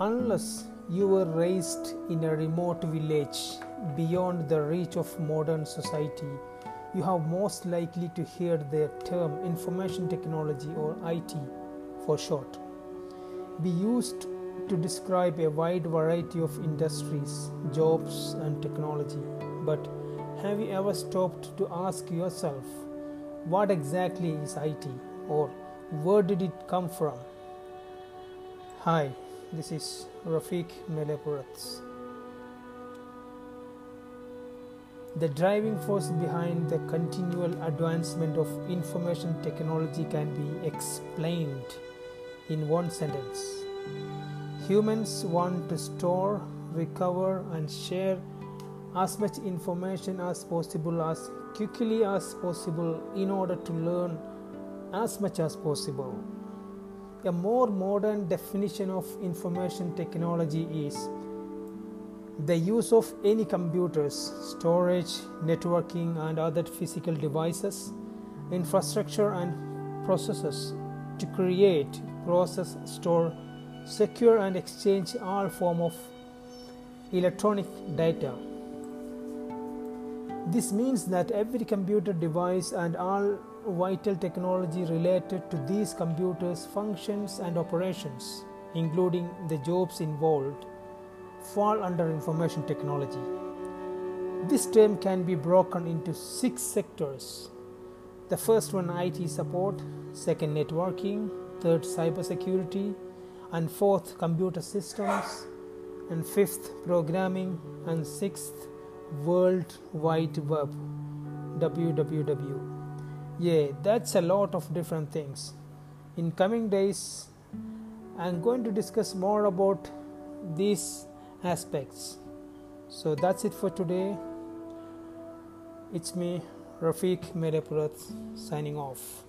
Unless you were raised in a remote village beyond the reach of modern society, you have most likely to hear the term information technology or IT for short be used to describe a wide variety of industries, jobs, and technology. But have you ever stopped to ask yourself, what exactly is IT or where did it come from? Hi, this is Rafiq Melepurats. The driving force behind the continual advancement of information technology can be explained in one sentence. Humans want to store, recover, and share as much information as possible as quickly as possible in order to learn as much as possible. A more modern definition of information technology is the use of any computers, storage, networking, and other physical devices, infrastructure, and processes to create, process, store, secure, and exchange all form of electronic data. This means that every computer device and all vital technology related to these computers' functions and operations, including the jobs involved, fall under information technology. This term can be broken into six sectors. The first one IT support, second networking, third cybersecurity, and fourth computer systems, and fifth programming, and sixth World Wide Web www. Yeah, that's a lot of different things. In coming days, I'm going to discuss more about these aspects. So that's it for today. It's me, Rafiq Merepurat, signing off.